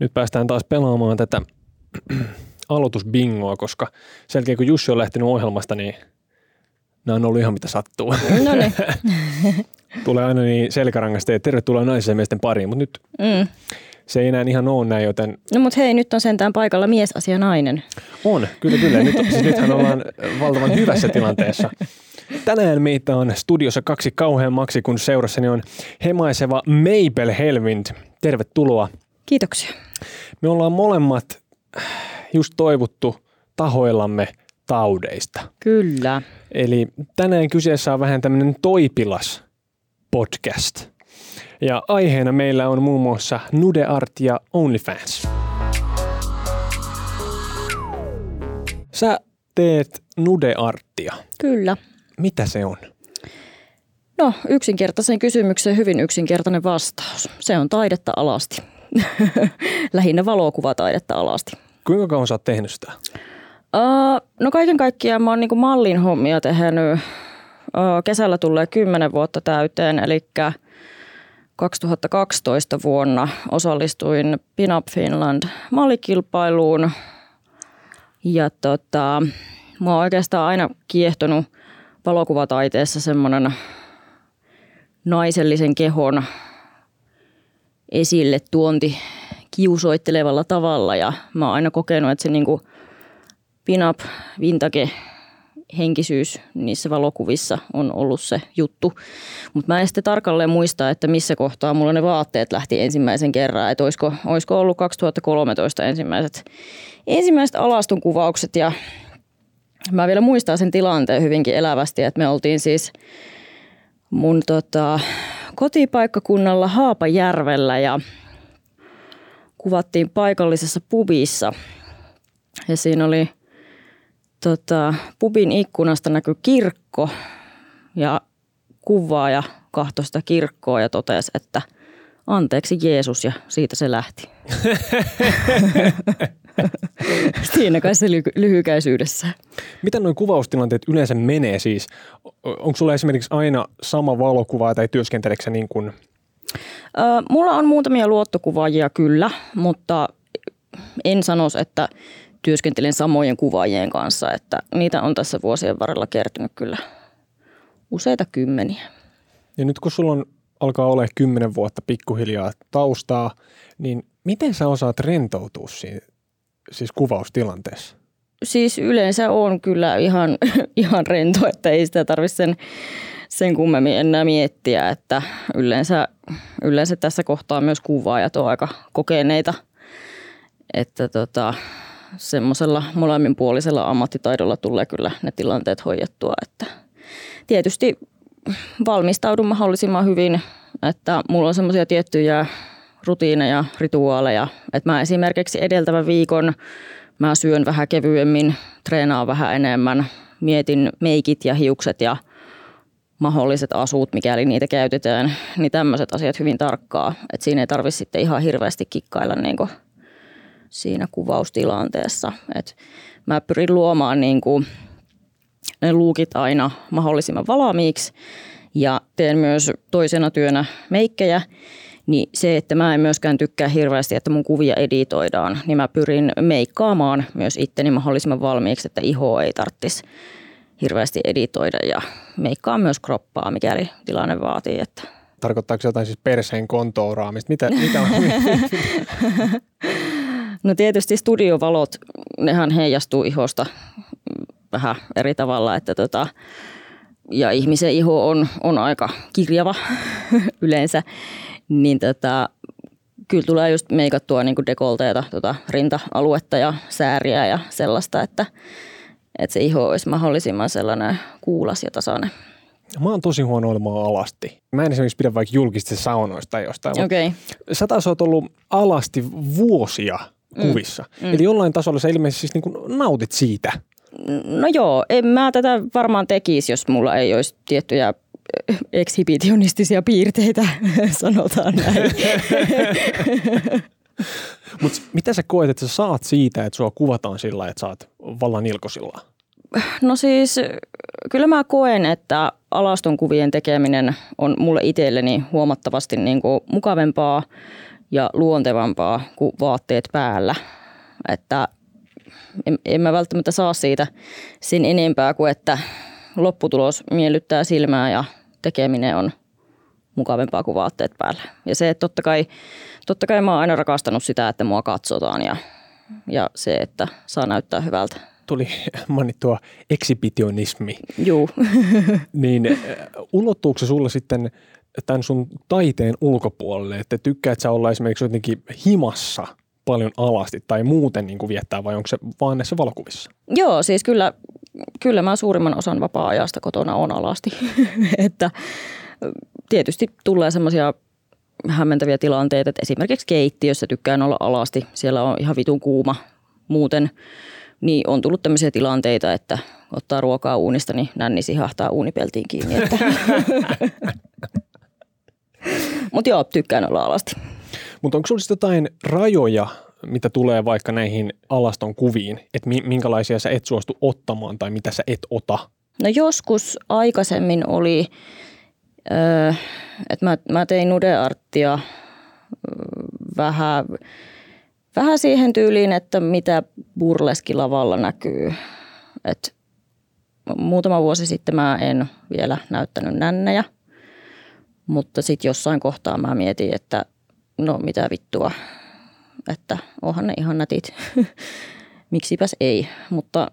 Nyt päästään taas pelaamaan tätä aloitusbingoa, koska selkeä kun Jussi on lähtenyt ohjelmasta, niin nämä on ollut ihan mitä sattuu. No niin. Tulee aina niin selkärangasta ja tervetuloa naisen miesten pariin, mutta nyt Mm. se ei enää ihan ole näin, joten No mutta hei, nyt on sentään paikalla miesasia nainen. on, kyllä kyllä. Nyt, siis nythän ollaan valtavan hyvässä tilanteessa. Tänään meitä on studiossa kaksi kauhean maksi, kun seurassani on hemaiseva Mabel Helvind. Tervetuloa. Kiitoksia. Me ollaan molemmat just toivuttu tahoillamme taudeista. Kyllä. Eli tänään kyseessä on vähän tämmöinen toipilas podcast. Ja aiheena meillä on muun muassa Nude Art ja OnlyFans. Sä teet Nude Artia. Kyllä. Mitä se on? No, yksinkertaisen kysymykseen hyvin yksinkertainen vastaus. Se on taidetta alasti. Lähinnä valokuvataidetta alasti. Kuinka kauan sä oot tehnyt sitä? Uh, no kaiken kaikkiaan mä oon niinku mallin hommia tehnyt. Uh, kesällä tulee 10 vuotta täyteen, eli 2012 vuonna osallistuin Pinup Finland mallikilpailuun. Ja tota, mä oon oikeastaan aina kiehtonut valokuvataiteessa semmoinen naisellisen kehon esille tuonti kiusoittelevalla tavalla ja mä oon aina kokenut, että se niinku pin-up, vintage henkisyys niissä valokuvissa on ollut se juttu. Mutta mä en sitten tarkalleen muista, että missä kohtaa mulla ne vaatteet lähti ensimmäisen kerran. Että olisiko, olisiko ollut 2013 ensimmäiset, ensimmäiset alaston kuvaukset ja mä vielä muistan sen tilanteen hyvinkin elävästi, että me oltiin siis mun tota, kotipaikkakunnalla Haapajärvellä ja kuvattiin paikallisessa pubissa. Ja siinä oli tota, pubin ikkunasta näkyi kirkko ja kuvaaja kahtoi sitä kirkkoa ja totesi, että anteeksi Jeesus ja siitä se lähti. Siinä kai se ly- lyhykäisyydessä. Miten nuo kuvaustilanteet yleensä menee siis? Onko sulla esimerkiksi aina sama valokuva tai työskenteleekö sä niin kuin mulla on muutamia luottokuvaajia kyllä, mutta en sanoisi, että työskentelen samojen kuvaajien kanssa, että niitä on tässä vuosien varrella kertynyt kyllä useita kymmeniä. Ja nyt kun sulla on, alkaa olla kymmenen vuotta pikkuhiljaa taustaa, niin miten sä osaat rentoutua siinä siis kuvaustilanteessa? Siis yleensä on kyllä ihan, ihan rento, että ei sitä tarvitse sen, sen kummemmin enää miettiä, että yleensä, yleensä tässä kohtaa myös kuvaajat on aika kokeneita, että tota, semmoisella molemminpuolisella ammattitaidolla tulee kyllä ne tilanteet hoidettua, että tietysti valmistaudun mahdollisimman hyvin, että mulla on semmoisia tiettyjä rutiineja, rituaaleja, että mä esimerkiksi edeltävän viikon mä syön vähän kevyemmin, treenaan vähän enemmän, mietin meikit ja hiukset ja mahdolliset asut, mikäli niitä käytetään, niin tämmöiset asiat hyvin tarkkaa, että siinä ei tarvitse sitten ihan hirveästi kikkailla niin siinä kuvaustilanteessa. Et mä pyrin luomaan niin kuin ne luukit aina mahdollisimman valmiiksi ja teen myös toisena työnä meikkejä, niin se, että mä en myöskään tykkää hirveästi, että mun kuvia editoidaan, niin mä pyrin meikkaamaan myös itteni mahdollisimman valmiiksi, että iho ei tarvitsisi hirveästi editoida ja meikkaa myös kroppaa, mikäli tilanne vaatii. Että. Tarkoittaako se jotain siis perseen kontouraamista? Mitä, mitä on? No tietysti studiovalot, nehän heijastuu ihosta vähän eri tavalla, että tota, ja ihmisen iho on, on aika kirjava yleensä, niin tota, kyllä tulee just meikattua niin dekolteita, tota, rinta-aluetta ja sääriä ja sellaista, että, että se iho olisi mahdollisimman sellainen kuulas ja tasainen. Mä oon tosi huono olemaan alasti. Mä en esimerkiksi pidä vaikka julkisista saunoista tai jostain. okay. Sä taas oot ollut alasti vuosia kuvissa. Mm. Eli jollain tasolla sä ilmeisesti siis niin kuin nautit siitä. no joo, en mä tätä varmaan tekisi, jos mulla ei olisi tiettyjä ekshibitionistisia piirteitä, sanotaan näin. Mutta mitä sä koet, että sä saat siitä, että sua kuvataan sillä, että sä oot vallan ilkosilla? No siis kyllä mä koen, että alaston kuvien tekeminen on mulle itselleni huomattavasti niin kuin mukavempaa ja luontevampaa kuin vaatteet päällä. Että en, en mä välttämättä saa siitä sen enempää kuin, että lopputulos miellyttää silmää ja tekeminen on mukavampaa kuin vaatteet päällä. Ja se, että totta kai, totta kai mä oon aina rakastanut sitä, että mua katsotaan ja, ja se, että saa näyttää hyvältä. Tuli mainittua eksibitionismi. Juu. niin äh, ulottuuko se sulle sitten tämän sun taiteen ulkopuolelle, että tykkäät sä olla esimerkiksi jotenkin himassa paljon alasti tai muuten niin kuin viettää vai onko se vaan näissä valokuvissa? Joo, siis kyllä, kyllä mä suurimman osan vapaa-ajasta kotona on alasti. että tietysti tulee semmoisia hämmentäviä tilanteita, että esimerkiksi keittiössä tykkään olla alasti. Siellä on ihan vitun kuuma muuten. Niin on tullut tämmöisiä tilanteita, että ottaa ruokaa uunista, niin nänni sihahtaa uunipeltiin kiinni. Että Mutta joo, tykkään olla alasti. Mutta onko sinulla jotain rajoja, mitä tulee vaikka näihin alaston kuviin, että minkälaisia sä et suostu ottamaan tai mitä sä et ota? No joskus aikaisemmin oli, että mä, mä tein nudearttia vähän, vähän siihen tyyliin, että mitä burleskilavalla näkyy. Et muutama vuosi sitten mä en vielä näyttänyt nännejä – mutta sitten jossain kohtaa mä mietin, että no mitä vittua, että onhan ne ihan nätit. Miksipäs ei, mutta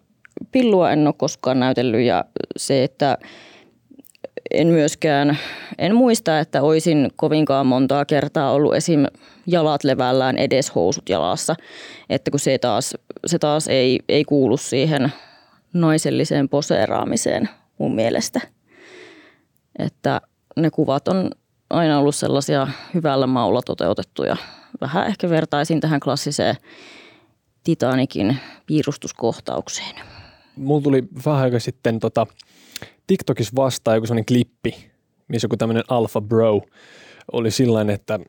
pillua en ole koskaan näytellyt ja se, että en myöskään, en muista, että olisin kovinkaan montaa kertaa ollut esim. jalat levällään edes housut jalassa, että kun se taas, se taas ei, ei kuulu siihen naiselliseen poseeraamiseen mun mielestä. Että ne kuvat on aina ollut sellaisia hyvällä maulla toteutettuja. Vähän ehkä vertaisin tähän klassiseen Titanikin piirustuskohtaukseen. Mulla tuli vähän aika sitten tota, TikTokissa vastaan joku sellainen klippi, missä joku tämmöinen alpha bro oli sillain, että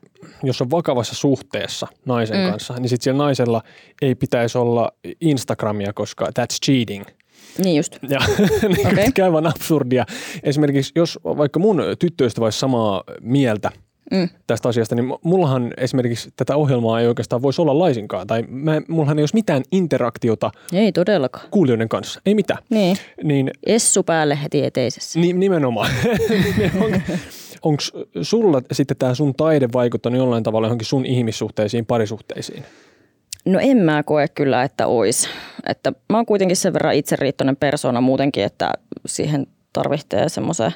jos on vakavassa suhteessa naisen mm. kanssa, niin sitten siellä naisella ei pitäisi olla Instagramia, koska that's cheating – niin just. Ja niin okay. käyvän absurdia. Esimerkiksi jos vaikka mun tyttöystä olisi samaa mieltä mm. tästä asiasta, niin mullahan esimerkiksi tätä ohjelmaa ei oikeastaan voisi olla laisinkaan. Tai mä, mullahan ei olisi mitään interaktiota ei todellakaan. kuulijoiden kanssa. Ei mitään. Niin. niin Essu päälle heti eteisessä. Ni, nimenomaan. on, Onko sulla sitten tämä sun taide vaikuttanut jollain tavalla johonkin sun ihmissuhteisiin, parisuhteisiin? No en mä koe kyllä, että ois. Että mä oon kuitenkin sen verran itseriittoinen persona muutenkin, että siihen tarvitsee semmoisen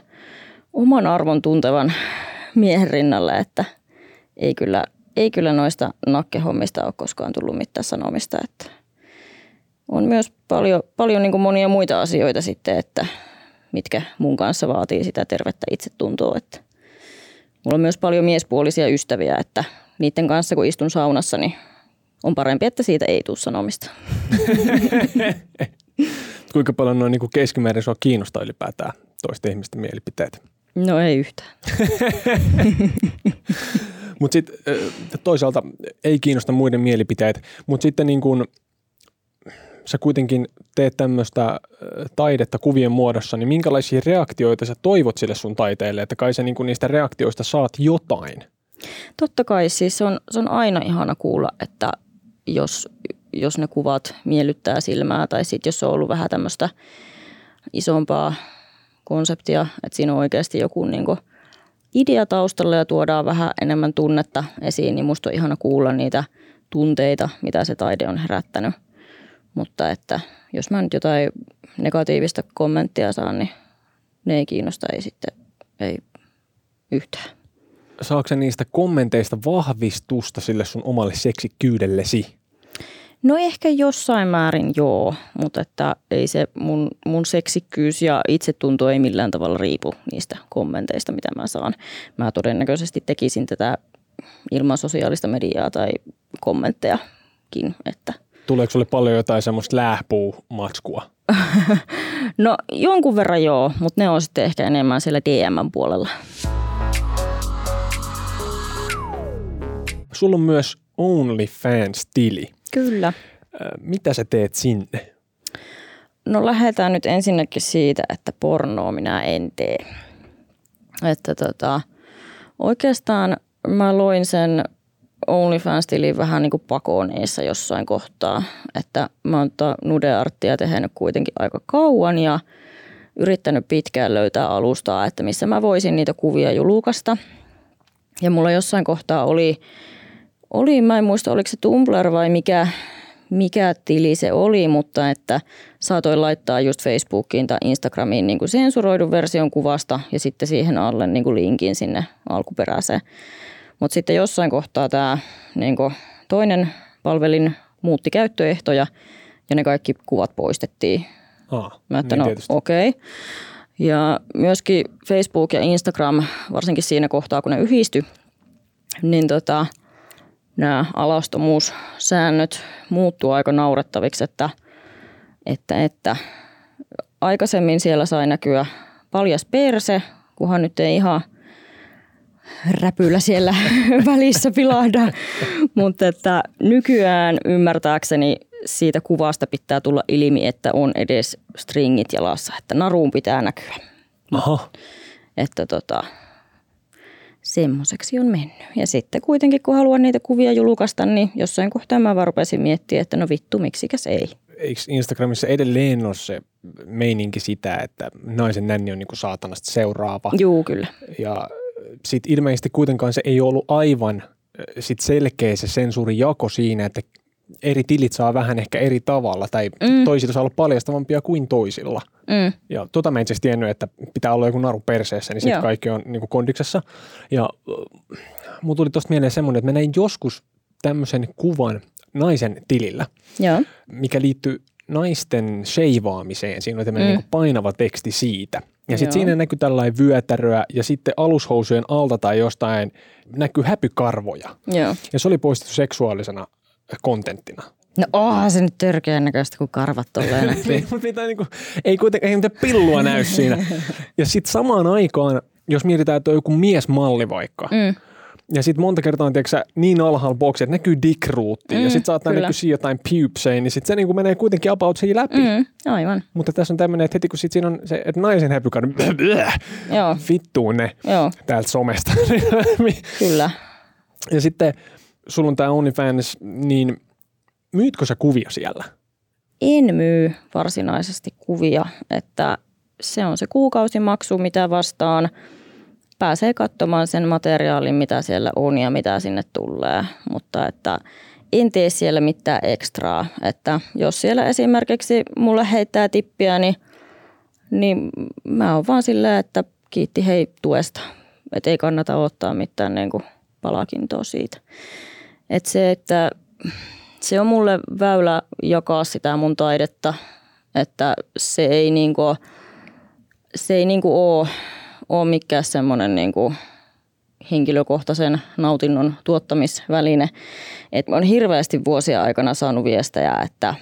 oman arvon tuntevan miehen rinnalle, että ei kyllä, ei kyllä noista nakkehommista ole koskaan tullut mitään sanomista. Että on myös paljon, paljon niin kuin monia muita asioita sitten, että mitkä mun kanssa vaatii sitä tervettä itsetuntoa. Että mulla on myös paljon miespuolisia ystäviä, että niiden kanssa kun istun saunassa, niin on parempi, että siitä ei tule sanomista. Kuinka paljon noin niin keskimäärin sua kiinnostaa ylipäätään toisten ihmisten mielipiteet? No ei yhtään. mutta sitten toisaalta ei kiinnosta muiden mielipiteet, mutta sitten niin kuin sä kuitenkin teet tämmöistä taidetta kuvien muodossa, niin minkälaisia reaktioita sä toivot sille sun taiteelle, että kai sä niin kuin niistä reaktioista saat jotain? Totta kai, siis se on, se on aina ihana kuulla, että jos, jos ne kuvat miellyttää silmää tai sitten jos on ollut vähän tämmöistä isompaa konseptia, että siinä on oikeasti joku niin idea taustalla ja tuodaan vähän enemmän tunnetta esiin, niin musta on ihana kuulla niitä tunteita, mitä se taide on herättänyt. Mutta että jos mä nyt jotain negatiivista kommenttia saan, niin ne ei kiinnosta, ei sitten, ei yhtään saako niistä kommenteista vahvistusta sille sun omalle seksikkyydellesi? No ehkä jossain määrin joo, mutta että ei se mun, mun seksikkyys ja itsetunto ei millään tavalla riipu niistä kommenteista, mitä mä saan. Mä todennäköisesti tekisin tätä ilman sosiaalista mediaa tai kommenttejakin. Että. Tuleeko sulle paljon jotain semmoista lähpuu-matskua? no jonkun verran joo, mutta ne on sitten ehkä enemmän siellä DM-puolella. Sulla on myös OnlyFans-tili. Kyllä. Mitä sä teet sinne? No lähdetään nyt ensinnäkin siitä, että pornoa minä en tee. Että tota, oikeastaan mä loin sen OnlyFans-tili vähän niin kuin pakoneissa jossain kohtaa. Että mä oon nudearttia tehnyt kuitenkin aika kauan ja yrittänyt pitkään löytää alustaa, että missä mä voisin niitä kuvia julukasta. Ja mulla jossain kohtaa oli, oli mä en muista oliko se Tumblr vai mikä, mikä tili se oli, mutta että saatoin laittaa just Facebookiin tai Instagramiin niin kuin sensuroidun version kuvasta ja sitten siihen alle niin kuin linkin sinne alkuperäiseen. Mutta sitten jossain kohtaa tämä niin kuin toinen palvelin muutti käyttöehtoja ja ne kaikki kuvat poistettiin. Aa, Mä että niin no okei. Okay. Ja myöskin Facebook ja Instagram, varsinkin siinä kohtaa kun ne yhdisty, niin tota, nämä alastomuussäännöt muuttuu aika naurettaviksi, että, että, että aikaisemmin siellä sai näkyä paljas perse, kunhan nyt ei ihan räpyllä siellä välissä pilahda. Mutta että nykyään ymmärtääkseni siitä kuvasta pitää tulla ilmi, että on edes stringit jalassa, että naruun pitää näkyä. Aha, Että tota, semmoiseksi on mennyt. Ja sitten kuitenkin kun haluan niitä kuvia julkaista, niin jossain kohtaa mä vaan rupesin miettimään, että no vittu, miksikäs ei. eikö Instagramissa edelleen ole se meininki sitä, että naisen nänni on niinku saatanasta seuraava? Juu, kyllä. Ja sitten ilmeisesti kuitenkaan se ei ollut aivan äh, sit selkeä se sensuurin jako siinä, että eri tilit saa vähän ehkä eri tavalla tai mm. toisilla saa olla paljastavampia kuin toisilla. Mm. Ja tota mä en itse tiennyt, että pitää olla joku naru perseessä, niin sitten kaikki on niin kondiksessa. Ja äh, mulla tuli tosta mieleen semmoinen, että mä näin joskus tämmöisen kuvan naisen tilillä, Joo. mikä liittyy naisten sheivaamiseen. Siinä oli tämmöinen Mm. niin painava teksti siitä. Ja sitten siinä näkyy tällainen vyötäröä ja sitten alushousujen alta tai jostain näkyy häpykarvoja. Joo. Ja se oli poistettu seksuaalisena kontenttina. No onhan se nyt törkeän näköistä, kun karvat tolleen. Ei, mutta mitään, niin kuin, ei kuitenkaan ei mitään pillua näy siinä. Ja sitten samaan aikaan, jos mietitään, että on joku miesmalli vaikka, Mm. ja sitten monta kertaa on tiedätkö, sä, niin alhaalla boksi, että näkyy dickruutti, mm, ja sitten saattaa näkyä siinä jotain pubesei, niin sitten se niin kuin menee kuitenkin about siinä läpi. Mm. Aivan. Mutta tässä on tämmöinen, että heti kun sit siinä on se, että naisen häpykarvi, Joo. vittuu ne Joo, täältä somesta. kyllä. ja sitten sulla on tämä OnlyFans, niin myytkö sä kuvia siellä? En myy varsinaisesti kuvia, että se on se kuukausimaksu, mitä vastaan pääsee katsomaan sen materiaalin, mitä siellä on ja mitä sinne tulee. Mutta että en tee siellä mitään ekstraa. Että jos siellä esimerkiksi mulle heittää tippiä, niin, niin mä oon vaan silleen, että kiitti hei tuesta. Että ei kannata ottaa mitään niin kuin palakintoa siitä. Että se, että se on mulle väylä jakaa sitä mun taidetta, että se ei niinku, se ei niinku ole, ole mikään semmoinen niinku henkilökohtaisen nautinnon tuottamisväline. Et oon hirveästi vuosia aikana saanut viestejä, että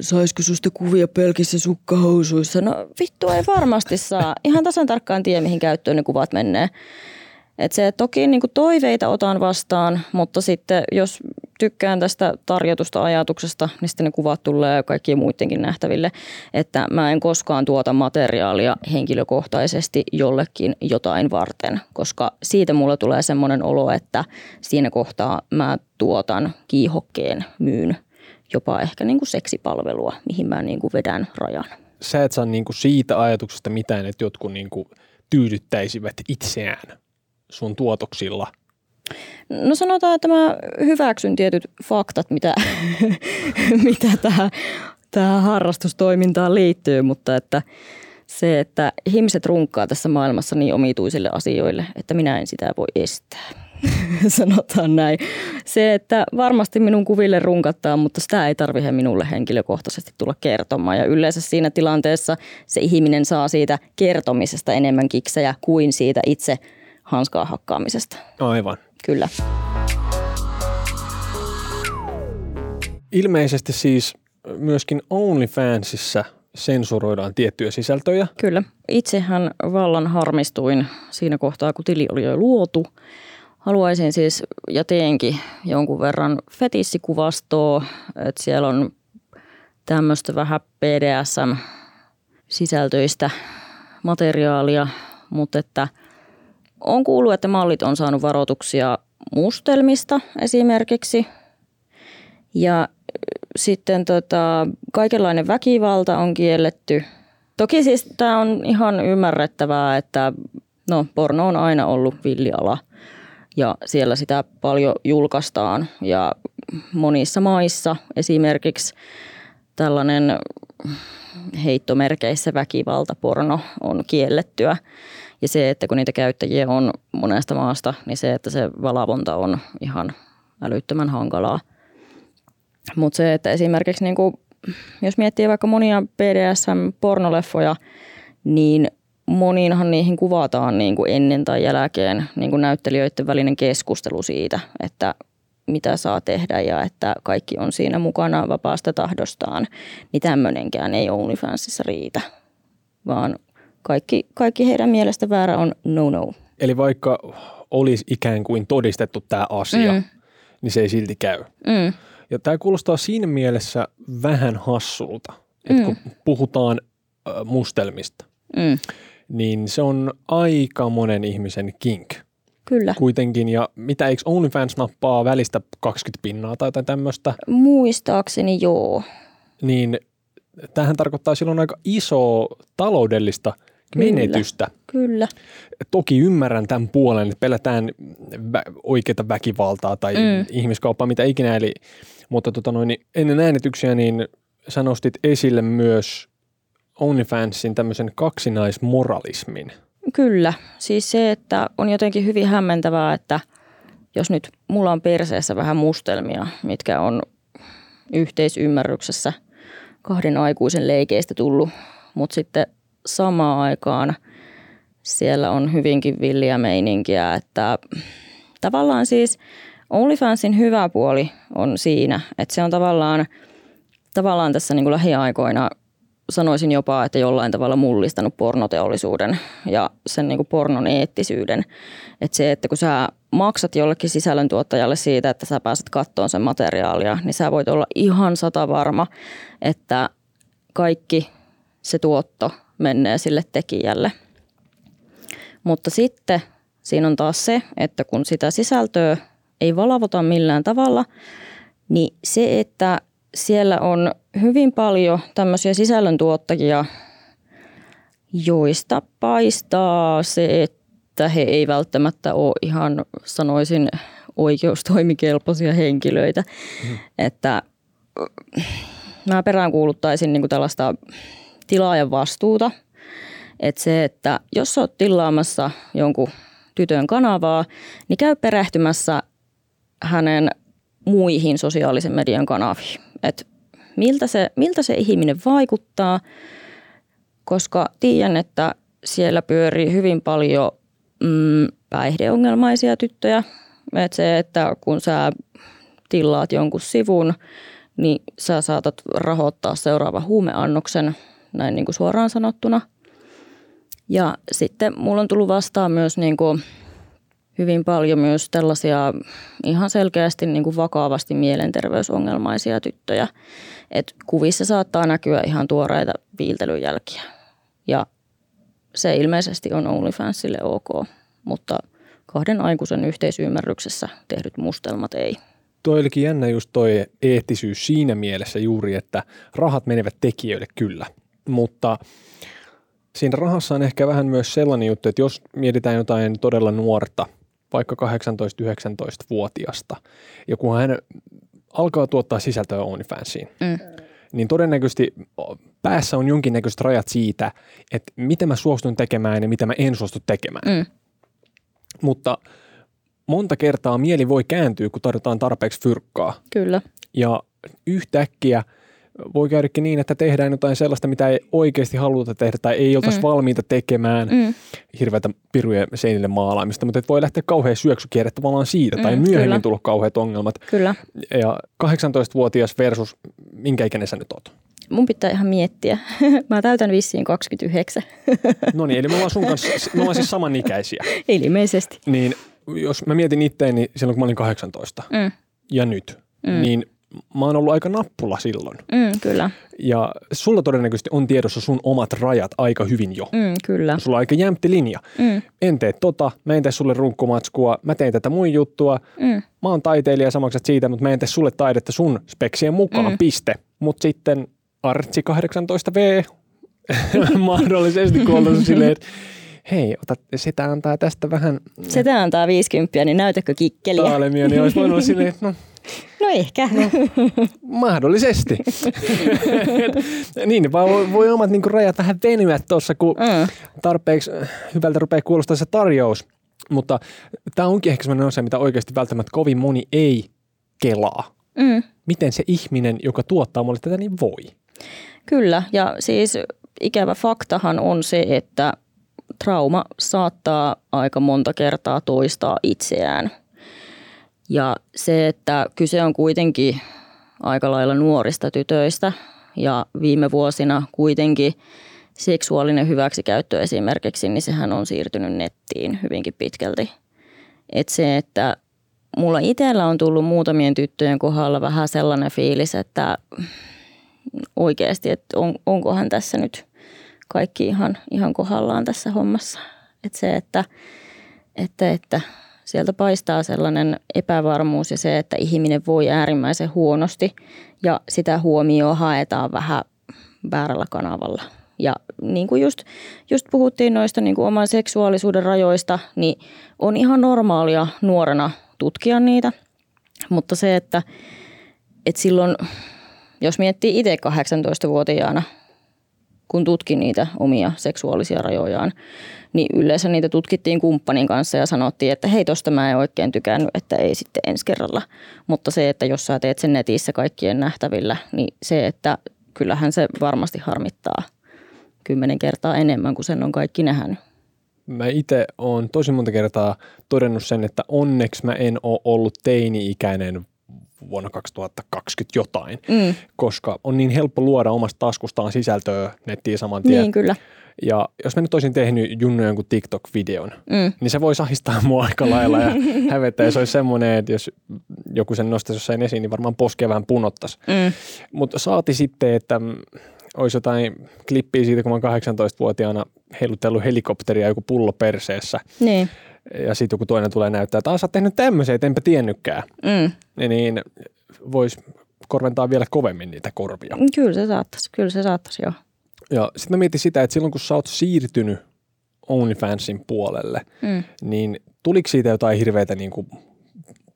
saisiko susta kuvia pelkissä sukkahousuissa? No vittu ei varmasti saa. Ihan tasan tarkkaan tiedä, mihin käyttöön ne kuvat menee. Et se toki niin kuin toiveita otan vastaan, mutta sitten jos tykkään tästä tarjotusta ajatuksesta, niin sitten ne kuvat tulee kaikkien muidenkin nähtäville. Että mä en koskaan tuota materiaalia henkilökohtaisesti jollekin jotain varten, koska siitä mulla tulee semmoinen olo, että siinä kohtaa mä tuotan kiihokkeen, myyn jopa ehkä niin kuin seksipalvelua, mihin mä niin kuin vedän rajan. Sä et saa niinku siitä ajatuksesta mitään, että jotkut niinku tyydyttäisivät itseään sun tuotoksilla. No sanotaan, että mä hyväksyn tietyt faktat, mitä, mitä tähän, tähän harrastustoimintaan liittyy, mutta että se, että ihmiset runkkaa tässä maailmassa niin omituisille asioille, että minä en sitä voi estää. Sanotaan näin. Se, että varmasti minun kuville runkattaa, mutta sitä ei tarvitse minulle henkilökohtaisesti tulla kertomaan. Ja yleensä siinä tilanteessa se ihminen saa siitä kertomisesta enemmän kiksejä kuin siitä itse hanskaa hakkaamisesta. Aivan. Kyllä. Ilmeisesti siis myöskin OnlyFansissa sensuroidaan tiettyjä sisältöjä. Kyllä. Itsehän vallan harmistuin siinä kohtaa, kun tili oli jo luotu. Haluaisin siis ja teenkin jonkun verran fetissikuvastoa, että siellä on tämmöistä vähän PDSM-sisältöistä materiaalia, mutta että on kuullut, että mallit on saanut varoituksia, mustelmista esimerkiksi. Ja sitten tota, kaikenlainen väkivalta on kielletty. Toki siis tämä on ihan ymmärrettävää, että no, porno on aina ollut villiala ja siellä sitä paljon julkaistaan ja monissa maissa esimerkiksi tällainen heittomerkeissä väkivaltaporno on kiellettyä. Ja se, että kun niitä käyttäjiä on monesta maasta, niin se, että se valvonta on ihan älyttömän hankalaa. Mutta se, että esimerkiksi niin jos miettii vaikka monia BDSM-pornoleffoja, niin moniinhan niihin kuvataan niin ennen tai jälkeen niin näyttelijöiden välinen keskustelu siitä, että mitä saa tehdä ja että kaikki on siinä mukana vapaasta tahdostaan, niin tämmöinenkään ei OnlyFansissa riitä, vaan kaikki, kaikki heidän mielestä väärä on no-no. Eli vaikka olisi ikään kuin todistettu tämä asia, mm. niin se ei silti käy. Mm. Ja tämä kuulostaa siinä mielessä vähän hassulta, että mm. kun puhutaan mustelmista, mm. niin se on aika monen ihmisen kink. Kyllä. Kuitenkin, ja mitä eikö OnlyFans nappaa välistä 20 pinnaa tai jotain tämmöistä? Muistaakseni joo. Niin tähän tarkoittaa silloin aika isoa taloudellista. Menetystä. Kyllä. Toki ymmärrän tämän puolen, että pelätään vä- oikeita väkivaltaa tai mm. ihmiskauppaa, mitä ikinä. Eli, mutta tota noin, niin ennen äänityksiä niin sä nostit esille myös OnlyFansin tämmöisen kaksinaismoralismin. Kyllä. Siis se, että on jotenkin hyvin hämmentävää, että jos nyt mulla on perseessä vähän mustelmia, mitkä on yhteisymmärryksessä kahden aikuisen leikeistä tullut, mutta sitten samaan aikaan siellä on hyvinkin villiä meininkiä, että tavallaan siis OnlyFansin hyvä puoli on siinä, että se on tavallaan, tavallaan tässä niin kuin lähiaikoina sanoisin jopa, että jollain tavalla mullistanut pornoteollisuuden ja sen niin kuin pornon eettisyyden. Että se, että kun sä maksat jollekin sisällöntuottajalle siitä, että sä pääset kattoon sen materiaalia, niin sä voit olla ihan sata varma, että kaikki se tuotto menee sille tekijälle. Mutta sitten siinä on taas se, että kun sitä sisältöä ei valvota millään tavalla, niin se, että siellä on hyvin paljon tämmöisiä sisällöntuottajia, joista paistaa se, että he ei välttämättä ole ihan, sanoisin, oikeustoimikelpoisia henkilöitä. Mm. Että mä peräänkuuluttaisin niin tällaista tilaajan vastuuta. Että se, että jos olet tilaamassa jonkun tytön kanavaa, niin käy perehtymässä hänen muihin sosiaalisen median kanaviin. Että miltä se, miltä se ihminen vaikuttaa, koska tiedän, että siellä pyörii hyvin paljon mm, päihdeongelmaisia tyttöjä. Että se, että kun sä tilaat jonkun sivun, niin sä saatat rahoittaa seuraava huumeannoksen näin niin kuin suoraan sanottuna. Ja sitten mulla on tullut vastaan myös niin kuin hyvin paljon myös tällaisia ihan selkeästi niin kuin vakavasti mielenterveysongelmaisia tyttöjä. Et kuvissa saattaa näkyä ihan tuoreita viiltelyjälkiä. Ja se ilmeisesti on OnlyFansille ok, mutta kahden aikuisen yhteisymmärryksessä tehdyt mustelmat ei. Toi olikin jännä just toi eettisyys siinä mielessä juuri, että rahat menevät tekijöille kyllä – mutta siinä rahassa on ehkä vähän myös sellainen juttu, että jos mietitään jotain todella nuorta, vaikka 18-19-vuotiasta, ja kun hän alkaa tuottaa sisältöä OnlyFansiin, mm. niin todennäköisesti päässä on jonkinnäköiset rajat siitä, että mitä mä suostun tekemään ja mitä mä en suostu tekemään. Mm. Mutta monta kertaa mieli voi kääntyä, kun tarjotaan tarpeeksi fyrkkaa. Kyllä. Ja yhtäkkiä – voi käydäkin niin, että tehdään jotain sellaista, mitä ei oikeasti haluta tehdä tai ei oltaisi mm. valmiita tekemään mm. hirveätä piruja seinille maalaamista, mutta voi lähteä kauhean syöksykierre tavallaan siitä mm, tai myöhemmin tulla kauheat ongelmat. Kyllä. Ja 18-vuotias versus minkä ikäinen sä nyt oot? Mun pitää ihan miettiä. Mä täytän vissiin 29. no niin, eli me ollaan sun kanssa, me ollaan siis samanikäisiä. Ilmeisesti. Niin jos mä mietin itteeni silloin, kun mä olin 18 mm. ja nyt, mm. niin mä oon ollut aika nappula silloin. Mm, kyllä, Ja sulla todennäköisesti on tiedossa sun omat rajat aika hyvin jo. mm, kyllä. Sulla on aika jämpti linja. Mm, En tee tota, mä en tee sulle runkkumatskua, mä teen tätä mun juttua. mm, Mä oon taiteilija, sä maksat siitä, mutta mä en tee sulle taidetta sun speksien mukaan, Mm. piste. Mutta sitten Artsi 18V mahdollisesti kun ollaan silleen, että hei, ota, sitä antaa tästä vähän se tää antaa 50, niin näytäkö kikkeliä? taalemia, niin olisi voinut olla silleen, että no No ehkä. mahdollisesti. niin, vaan voi, voi omat niinku rajat vähän venyä tuossa, kun Mm, tarpeeksi hyvältä rupeaa kuulostaa se tarjous. Mutta tämä onkin ehkä sellainen asia, mitä oikeasti välttämättä kovin moni ei kelaa. mm, Miten se ihminen, joka tuottaa mulle tätä, niin voi. kyllä, ja siis ikävä faktahan on se, että trauma saattaa aika monta kertaa toistaa itseään. Ja se, että kyse on kuitenkin aika lailla nuorista tytöistä ja viime vuosina kuitenkin seksuaalinen hyväksikäyttö esimerkiksi, niin sehän on siirtynyt nettiin hyvinkin pitkälti. Et se, että mulla itsellä on tullut muutamien tyttöjen kohdalla vähän sellainen fiilis, että oikeasti, että on, onkohan tässä nyt kaikki ihan, ihan kohdallaan tässä hommassa. Että se, että, että, että sieltä paistaa sellainen epävarmuus ja se, että ihminen voi äärimmäisen huonosti ja sitä huomioon haetaan vähän väärällä kanavalla. Ja niin kuin just, just puhuttiin noista niin kuin oman seksuaalisuuden rajoista, niin on ihan normaalia nuorena tutkia niitä. Mutta se, että, että silloin, jos miettii itse 18-vuotiaana, kun tutkin niitä omia seksuaalisia rajojaan, niin yleensä niitä tutkittiin kumppanin kanssa ja sanottiin, että hei tosta mä en oikein tykännyt, että ei sitten ensi kerralla. Mutta se, että jos sä teet sen netissä kaikkien nähtävillä, niin se, että kyllähän se varmasti harmittaa kymmenen kertaa enemmän kuin sen on kaikki nähnyt. Mä itse oon tosi monta kertaa todennut sen, että onneksi mä en ole ollut teini-ikäinen vuonna 2020 jotain, Mm, koska on niin helppo luoda omasta taskustaan sisältöä nettiin saman tien. niin kyllä. Ja jos mä nyt olisin tehnyt Junnu jonkun TikTok-videon, Mm, niin se voisi ahistaa mua aika lailla ja hävettää. Ja se olisi semmoinen, että jos joku sen nostaisi jossain esiin, niin varmaan poskea vähän punottaisi. mm, Mutta saati sitten, että olisi jotain klippiä siitä, kun mä oon 18-vuotiaana heilutellut helikopteria joku pullo perseessä. niin. Ja sitten joku toinen tulee näyttää, että "Aa, sä oot tehnyt tämmöisiä, että enpä tiennytkään. Mm. Niin voisi korventaa vielä kovemmin niitä korvia. Kyllä se saattaisi, kyllä se saattaisi joo. Ja sitten mä mietin sitä, että silloin kun sä oot siirtynyt OnlyFansin puolelle, Mm. niin tuliko siitä jotain hirveätä niin kuin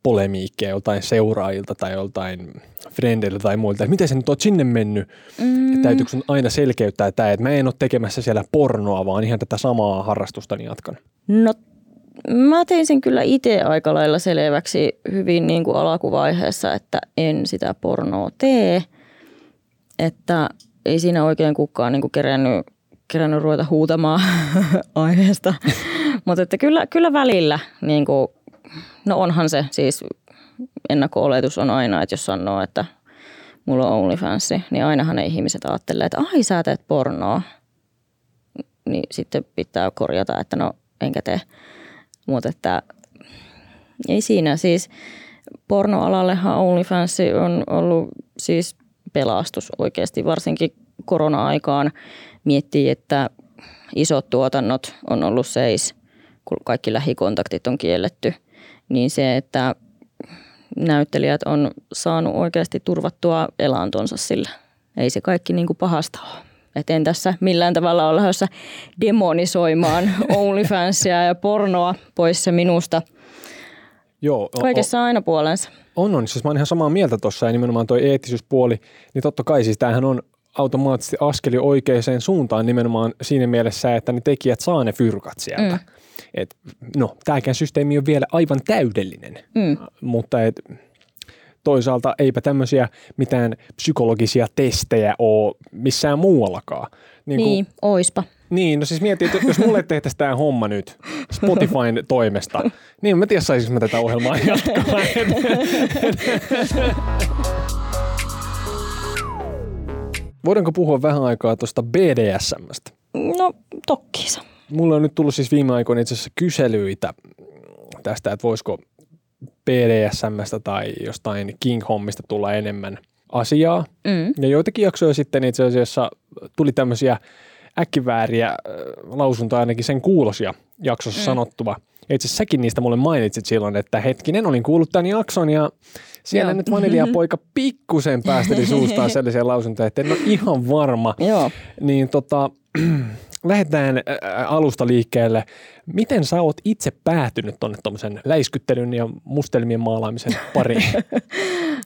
polemiikkia joltain seuraajilta tai joltain frendeiltä tai muilta, että miten sä nyt oot sinne mennyt, Mm. että täytyykö sun aina selkeyttää tämä, että mä en ole tekemässä siellä pornoa, vaan ihan tätä samaa harrastustani jatkan. No mä tein sen kyllä itse aika lailla selväksi hyvin niin kuin alkuvaiheessa, että en sitä pornoa tee. Että ei siinä oikein kukaan niin kuin kerännyt, kerännyt ruveta huutamaan aiheesta. Mutta että kyllä, kyllä välillä, niin kuin, no onhan se siis ennakko-oletus on aina, että jos sanoo, että mulla on OnlyFans, niin ainahan ne ihmiset ajattelee, että ai sä teet pornoa. Niin sitten pitää korjata, että no enkä tee. Mutta että ei siinä siis pornoalallehan OnlyFans on ollut siis pelastus oikeasti, varsinkin korona-aikaan miettii, että isot tuotannot on ollut seis, kun kaikki lähikontaktit on kielletty, niin se, että näyttelijät on saanut oikeasti turvattua elantonsa sillä. Ei se kaikki niin kuin pahasta ole. Et en tässä millään tavalla ole lähdössä demonisoimaan OnlyFansia ja pornoa pois se minusta. Joo, o- Kaikessa on aina puolensa. On, on. Siis mä oon ihan samaa mieltä tuossa ja nimenomaan toi eettisyyspuoli, niin totta kai siis tämähän on automaattisesti askeli oikeaan suuntaan nimenomaan siinä mielessä, että ne tekijät saa ne fyrkat sieltä. Mm. Et, no, tämäkään systeemi on vielä aivan täydellinen, Mm. mutta et, toisaalta eipä tämmöisiä mitään psykologisia testejä ole missään muuallakaan. Niin, Niin, oispa. niin, no siis mietin, että jos mulle tehtäisiin tämä homma nyt Spotifyn toimesta, niin mä tiedä saisinko mä tätä ohjelmaa jatkaa. Voidaanko puhua vähän aikaa tuosta BDSMstä? No, tokkiisa. Mulla on nyt tullut siis viime aikoina itse asiassa kyselyitä tästä, että voisiko BDSMstä tai jostain King-hommista tulla enemmän asiaa. Mm. Ja joitakin jaksoja sitten itse asiassa tuli tämmöisiä äkkivääriä äh, lausuntoja ainakin sen kuulosia jaksossa mm. sanottua. Ja itse asiassa säkin niistä mulle mainitsit silloin, että hetkinen, olin kuullut tämän jakson ja siellä Joo. nyt vaniljapoika pikkusen päästeli suustaan sellaisia lausuntoja, että en ole ihan varma. Joo. Niin tota, lähdetään ää, alusta liikkeelle. Miten sä oot itse päätynyt tuonne tuommoisen läiskyttelyn ja mustelmien maalaamisen pariin?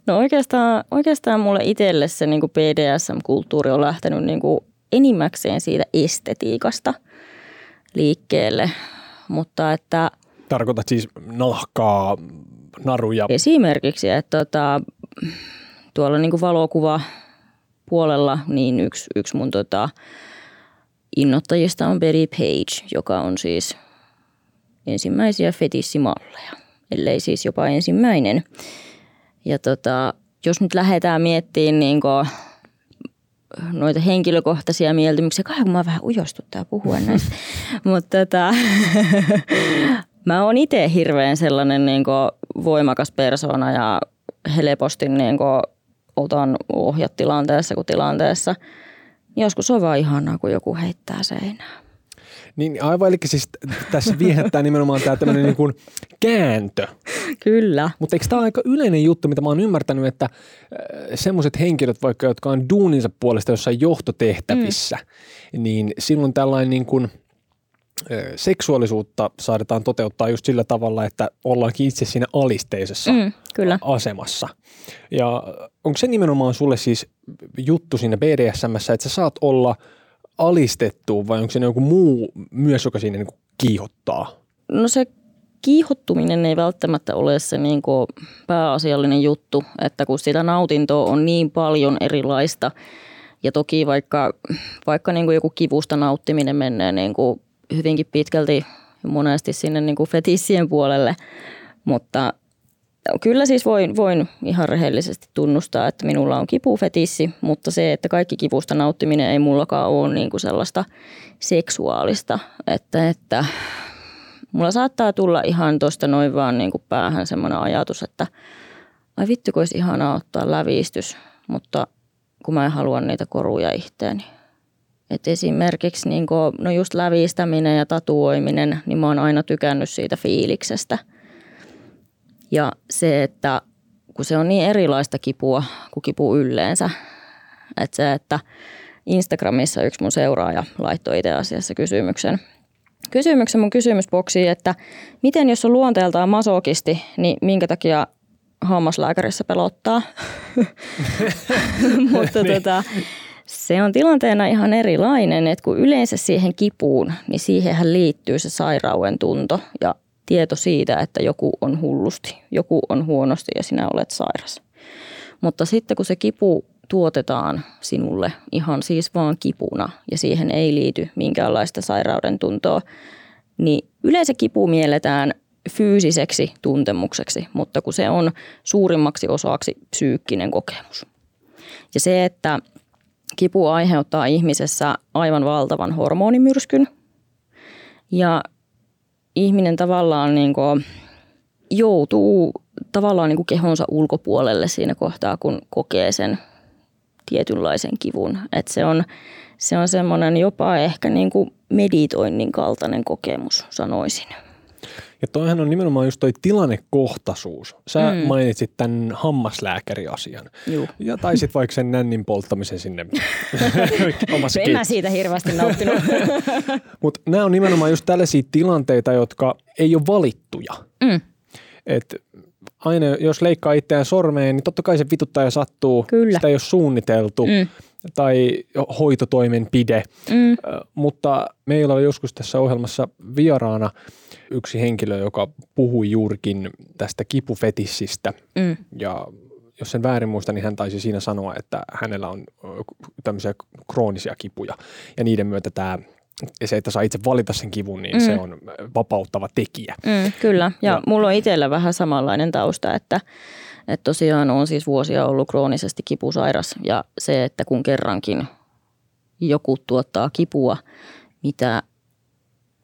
No oikeastaan, oikeastaan mulle itselle se niin BDSM-kulttuuri on lähtenyt niin kuin enimmäkseen siitä estetiikasta liikkeelle. Mutta että Tarkoitat siis nahkaa, naruja. esimerkiksi, että tota, tuolla niin kuin valokuva puolella niin yksi, yksi mun tota, innoittajista on Betty Page, joka on siis ensimmäisiä fetissimalleja, ellei siis jopa ensimmäinen. Ja tota, jos nyt lähdetään miettimään niin noita henkilökohtaisia mieltymyksiä, kai kun mä vähän ujostuttaa puhua näistä, mutta tota, mä oon itse hirveän sellainen niin voimakas persona ja helposti niin otan ohjat tilanteessa kuin tilanteessa. Joskus on vaan ihanaa, kun joku heittää seinään. Niin aivan, eli siis tässä viehättää nimenomaan tämä tämmöinen niin kuin kääntö. Kyllä. Mutta eikö tämä ole aika yleinen juttu, mitä mä oon ymmärtänyt, että semmoiset henkilöt vaikka, jotka on duuninsa puolesta jossain johtotehtävissä, mm. niin silloin tällainen niin kuin, ö, seksuaalisuutta saadaan toteuttaa just sillä tavalla, että ollaankin itse siinä alisteisessa Mm, kyllä. asemassa. Ja onko se nimenomaan sulle siis juttu siinä BDSMssä, että sä saat olla alistettu vai onko se joku muu myös, joka siinä niin kuin kiihottaa? No se kiihottuminen ei välttämättä ole se niin kuin pääasiallinen juttu, että kun sitä nautintoa on niin paljon erilaista ja toki vaikka, vaikka niin kuin joku kivusta nauttiminen menee niin kuin hyvinkin pitkälti monesti sinne niin kuin fetissien puolelle, mutta kyllä siis voin, voin ihan rehellisesti tunnustaa, että minulla on kipufetissi, mutta se, että kaikki kivusta nauttiminen ei mullakaan ole niin kuin sellaista seksuaalista, että, että mulla saattaa tulla ihan tuosta noin vaan niin kuin päähän semmoinen ajatus, että ai vittu, kun olisi ihanaa ottaa lävistys, mutta kun mä en halua niitä koruja itteeni. Et esimerkiksi niin kuin, no just lävistäminen ja tatuoiminen, niin mä oon aina tykännyt siitä fiiliksestä. Ja se, että kun se on niin erilaista kipua kuin kipu yleensä, että se, että Instagramissa yksi mun seuraaja laittoi itse asiassa kysymyksen, kysymyksen mun kysymysboksiin, että miten jos on luonteeltaan masokisti, niin minkä takia hammaslääkärissä pelottaa? Mutta Niin. tota, se on tilanteena ihan erilainen, että kun yleensä siihen kipuun, niin siihenhän liittyy se sairauden tunto ja tieto siitä, että joku on hullusti, joku on huonosti ja sinä olet sairas. Mutta sitten kun se kipu tuotetaan sinulle ihan siis vaan kipuna ja siihen ei liity minkäänlaista sairauden tuntoa, niin yleensä kipu mielletään fyysiseksi tuntemukseksi, mutta kun se on suurimmaksi osaksi psyykkinen kokemus. Ja se, että kipu aiheuttaa ihmisessä aivan valtavan hormonimyrskyn ja ihminen tavallaan niin kuin joutuu tavallaan niin kuin kehonsa ulkopuolelle siinä kohtaa, kun kokee sen tietynlaisen kivun. Et se on, se on semmoinen jopa ehkä niin kuin meditoinnin kaltainen kokemus, sanoisin. Ja toihan on nimenomaan just toi tilannekohtaisuus. Sä mm. mainitsit tämän hammaslääkäriasian. Juu. Ja taisit vaikka sen nännin polttamisen sinne omassa En mä siitä hirveästi nauttinut. Mutta nämä on nimenomaan just tällaisia tilanteita, jotka ei ole valittuja. Mm. Et aina jos leikkaa itseään sormeen, niin totta kai se vituttaa ja sattuu. Kyllä. Sitä ei ole suunniteltu. Mm. Tai hoitotoimenpide. Mm. Mutta meillä oli joskus tässä ohjelmassa vieraana yksi henkilö, joka puhui juurikin tästä kipufetissistä. Mm. Ja jos sen väärin muista, niin hän taisi siinä sanoa, että hänellä on tämmöisiä kroonisia kipuja. Ja niiden myötä tämä, se, että saa itse valita sen kivun, niin mm. se on vapauttava tekijä. Mm, kyllä, Ja- ja mulla on itsellä vähän samanlainen tausta, että, että tosiaan on siis vuosia ollut kroonisesti kipusairas ja se, että kun kerrankin joku tuottaa kipua, mitä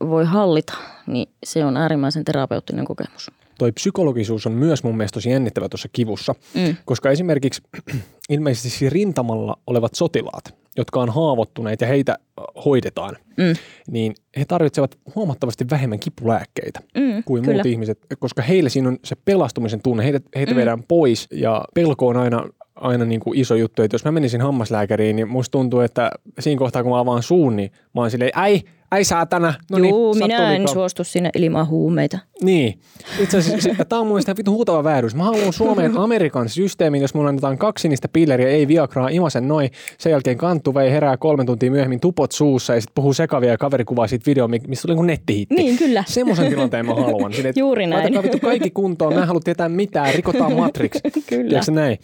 voi hallita, niin se on äärimmäisen terapeuttinen kokemus. Toi psykologisuus on myös mun mielestä tosi jännittävä tuossa kivussa, Mm. koska esimerkiksi ilmeisesti siis rintamalla olevat sotilaat, jotka on haavoittuneet ja heitä hoidetaan, Mm. niin he tarvitsevat huomattavasti vähemmän kipulääkkeitä Mm, kuin kyllä. muut ihmiset, koska heillä siinä on se pelastumisen tunne, heitä, heitä mm. viedään pois ja pelko on aina, aina niin kuin iso juttu, että jos mä menisin hammaslääkäriin, niin musta tuntuu, että siinä kohtaa kun mä avaan suun, niin mä oon silleen, äi, äi saatana, no niin, Juu, sä minä en tuliko?" suostu sinne ilman huumeita. Niin. Itse asiassa tämä on mun mielestä vitun huutava vääryys. Mä haluan Suomeen Amerikan systeemin, jos mulla annetaan kaksi niistä pilleriä, ei viagraa, imasen noin. Sen jälkeen kanttu vei herää kolme tuntia myöhemmin tupot suussa ja sitten puhuu sekavia ja kaveri kuvaa siitä video, missä tuli kuin nettihitti. Niin, kyllä. Semmoisen tilanteen mä haluan. Sinne, että Juuri näin. Laitakaa vittu kaikki kuntoon, mä en halua tietää mitään, rikotaan Matrix. Kyllä. Tiedätkö näin?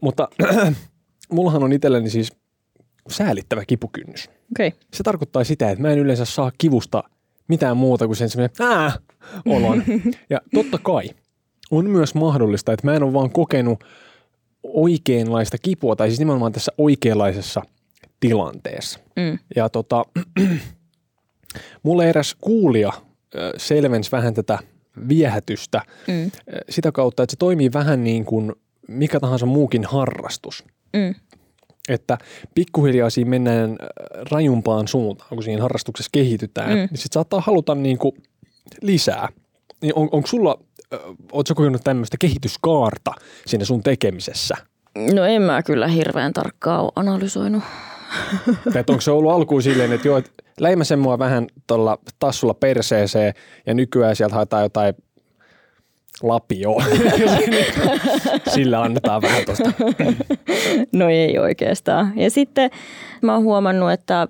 Mutta mullahan on itselleni siis säälittävä kipukynnys. Okay. Se tarkoittaa sitä, että mä en yleensä saa kivusta mitään muuta kuin sen semmoinen ää olon. Ja totta kai on myös mahdollista, että mä en ole vaan kokenut oikeanlaista kipua, tai siis nimenomaan tässä oikeanlaisessa tilanteessa. Mm. Ja tota, mulle eräs kuulija selvensi vähän tätä viehätystä Mm. sitä kautta, että se toimii vähän niin kuin mikä tahansa muukin harrastus Mm. Että pikkuhiljaa siinä mennään äh, rajumpaan suuntaan, kun siinä harrastuksessa kehitytään, Mm. niin sitten saattaa haluta niinku lisää. Niin on, onko sulla, äh, ootko kokenut tämmöistä kehityskaarta siinä sun tekemisessä? No en mä kyllä hirveän tarkkaan ole analysoinut. Että onko se ollut alkuun silleen, että joo, että läimäsen mua vähän tuolla tassulla perseeseen ja nykyään sieltä haetaan jotain lapioa. Sillä annetaan vähän tuosta. No ei oikeastaan. Ja sitten mä oon huomannut, että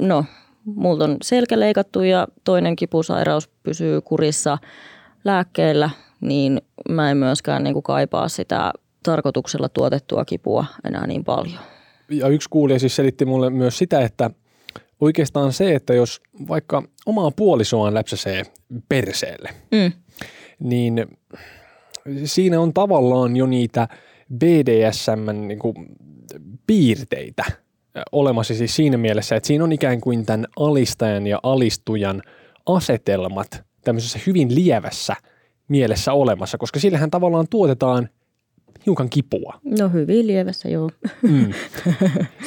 no, multa on selkä leikattu ja toinen kipusairaus pysyy kurissa lääkkeellä, niin mä en myöskään niin kuin kaipaa sitä tarkoituksella tuotettua kipua enää niin paljon. Ja yksi kuulija siis selitti mulle myös sitä, että oikeastaan se, että jos vaikka omaa puolisoaan läpsäsee perseelle, Mm. Niin siinä on tavallaan jo niitä BDSM niin kuin piirteitä olemassa siis siinä mielessä, että siinä on ikään kuin tämän alistajan ja alistujan asetelmat tämmöisessä hyvin lievässä mielessä olemassa, koska sillähän tavallaan tuotetaan hiukan kipua. No hyvin lievässä, joo. Mm.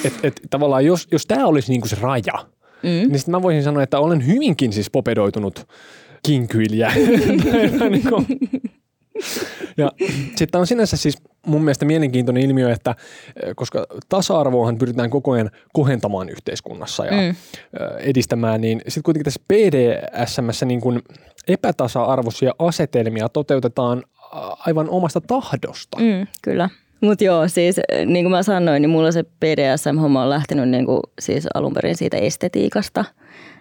Et, et, tavallaan jos, jos tämä olisi niinku se raja, Mm. niin sitten mä voisin sanoa, että olen hyvinkin siis popedoitunut kinkyilijä. Niinku. ja sitten on sinänsä siis mun mielestä mielenkiintoinen ilmiö, että eh, koska tasa-arvoahan pyritään koko ajan kohentamaan yhteiskunnassa ja Mm. mm. edistämään, niin sitten kuitenkin tässä BDSMssä niin kuin epätasa-arvoisia asetelmia toteutetaan aivan omasta tahdosta. Mm, kyllä. Mutta joo, siis äh, niin kuin mä sanoin, niin mulla se BDSM-homma on lähtenyt niin kuin, siis alun perin siitä estetiikasta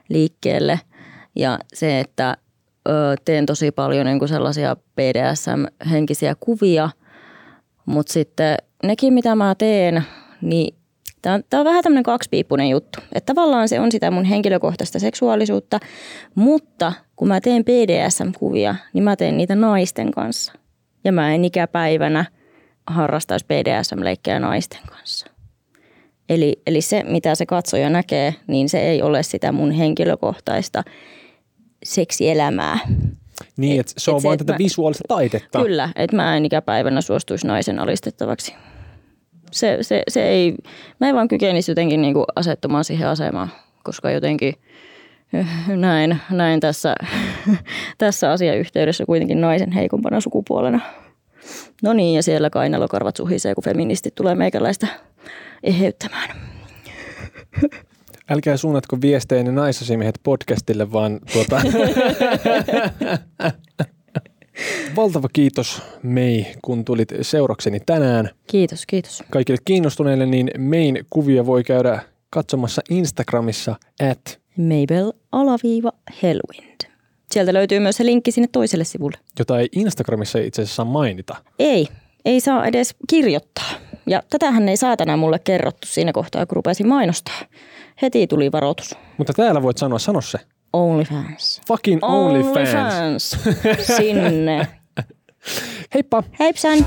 liikkeelle. Ja se, että teen tosi paljon niin kuin sellaisia BDSM-henkisiä kuvia, mutta sitten nekin, mitä mä teen, niin tämä on, tää on vähän tämmöinen kaksipiippunen juttu. Että tavallaan se on sitä mun henkilökohtaista seksuaalisuutta, mutta kun mä teen BDSM-kuvia, niin mä teen niitä naisten kanssa. Ja mä en ikäpäivänä harrastaisi BDSM-leikkejä naisten kanssa. Eli, eli se, mitä se katsoja näkee, niin se ei ole sitä mun henkilökohtaista seksielämää. Niin, se et on se, vain et tätä mä- visuaalista taidetta. Kyllä, että mä en ikäpäivänä suostuisi naisen alistettavaksi. Se, se, se ei, mä en vaan kykenisi jotenkin niinku asettumaan siihen asemaan, koska jotenkin eh, näin, näin tässä, tässä asiayhteydessä kuitenkin naisen heikompana sukupuolena. No niin, ja siellä kainalokarvat suhisee, kun feministit tulee meikäläistä eheyttämään. Älkää suunnatko viestejä ne naisasimiehet podcastille, vaan tuota... Valtava kiitos Mei, kun tulit seurakseni tänään. Kiitos, kiitos. Kaikille kiinnostuneille, niin Mein kuvia voi käydä katsomassa Instagramissa at, Mabel alaviiva Hellwind. Sieltä löytyy myös se linkki sinne toiselle sivulle. jota ei Instagramissa itse asiassa saa mainita. Ei, ei saa edes kirjoittaa. Ja tätähän ei saatana mulle kerrottu siinä kohtaa, kun rupesin mainostaa. Heti tuli varoitus. Mutta täällä voit sanoa, sano se. OnlyFans. Fucking OnlyFans. OnlyFans. Sinne. Heippa! Heipsan!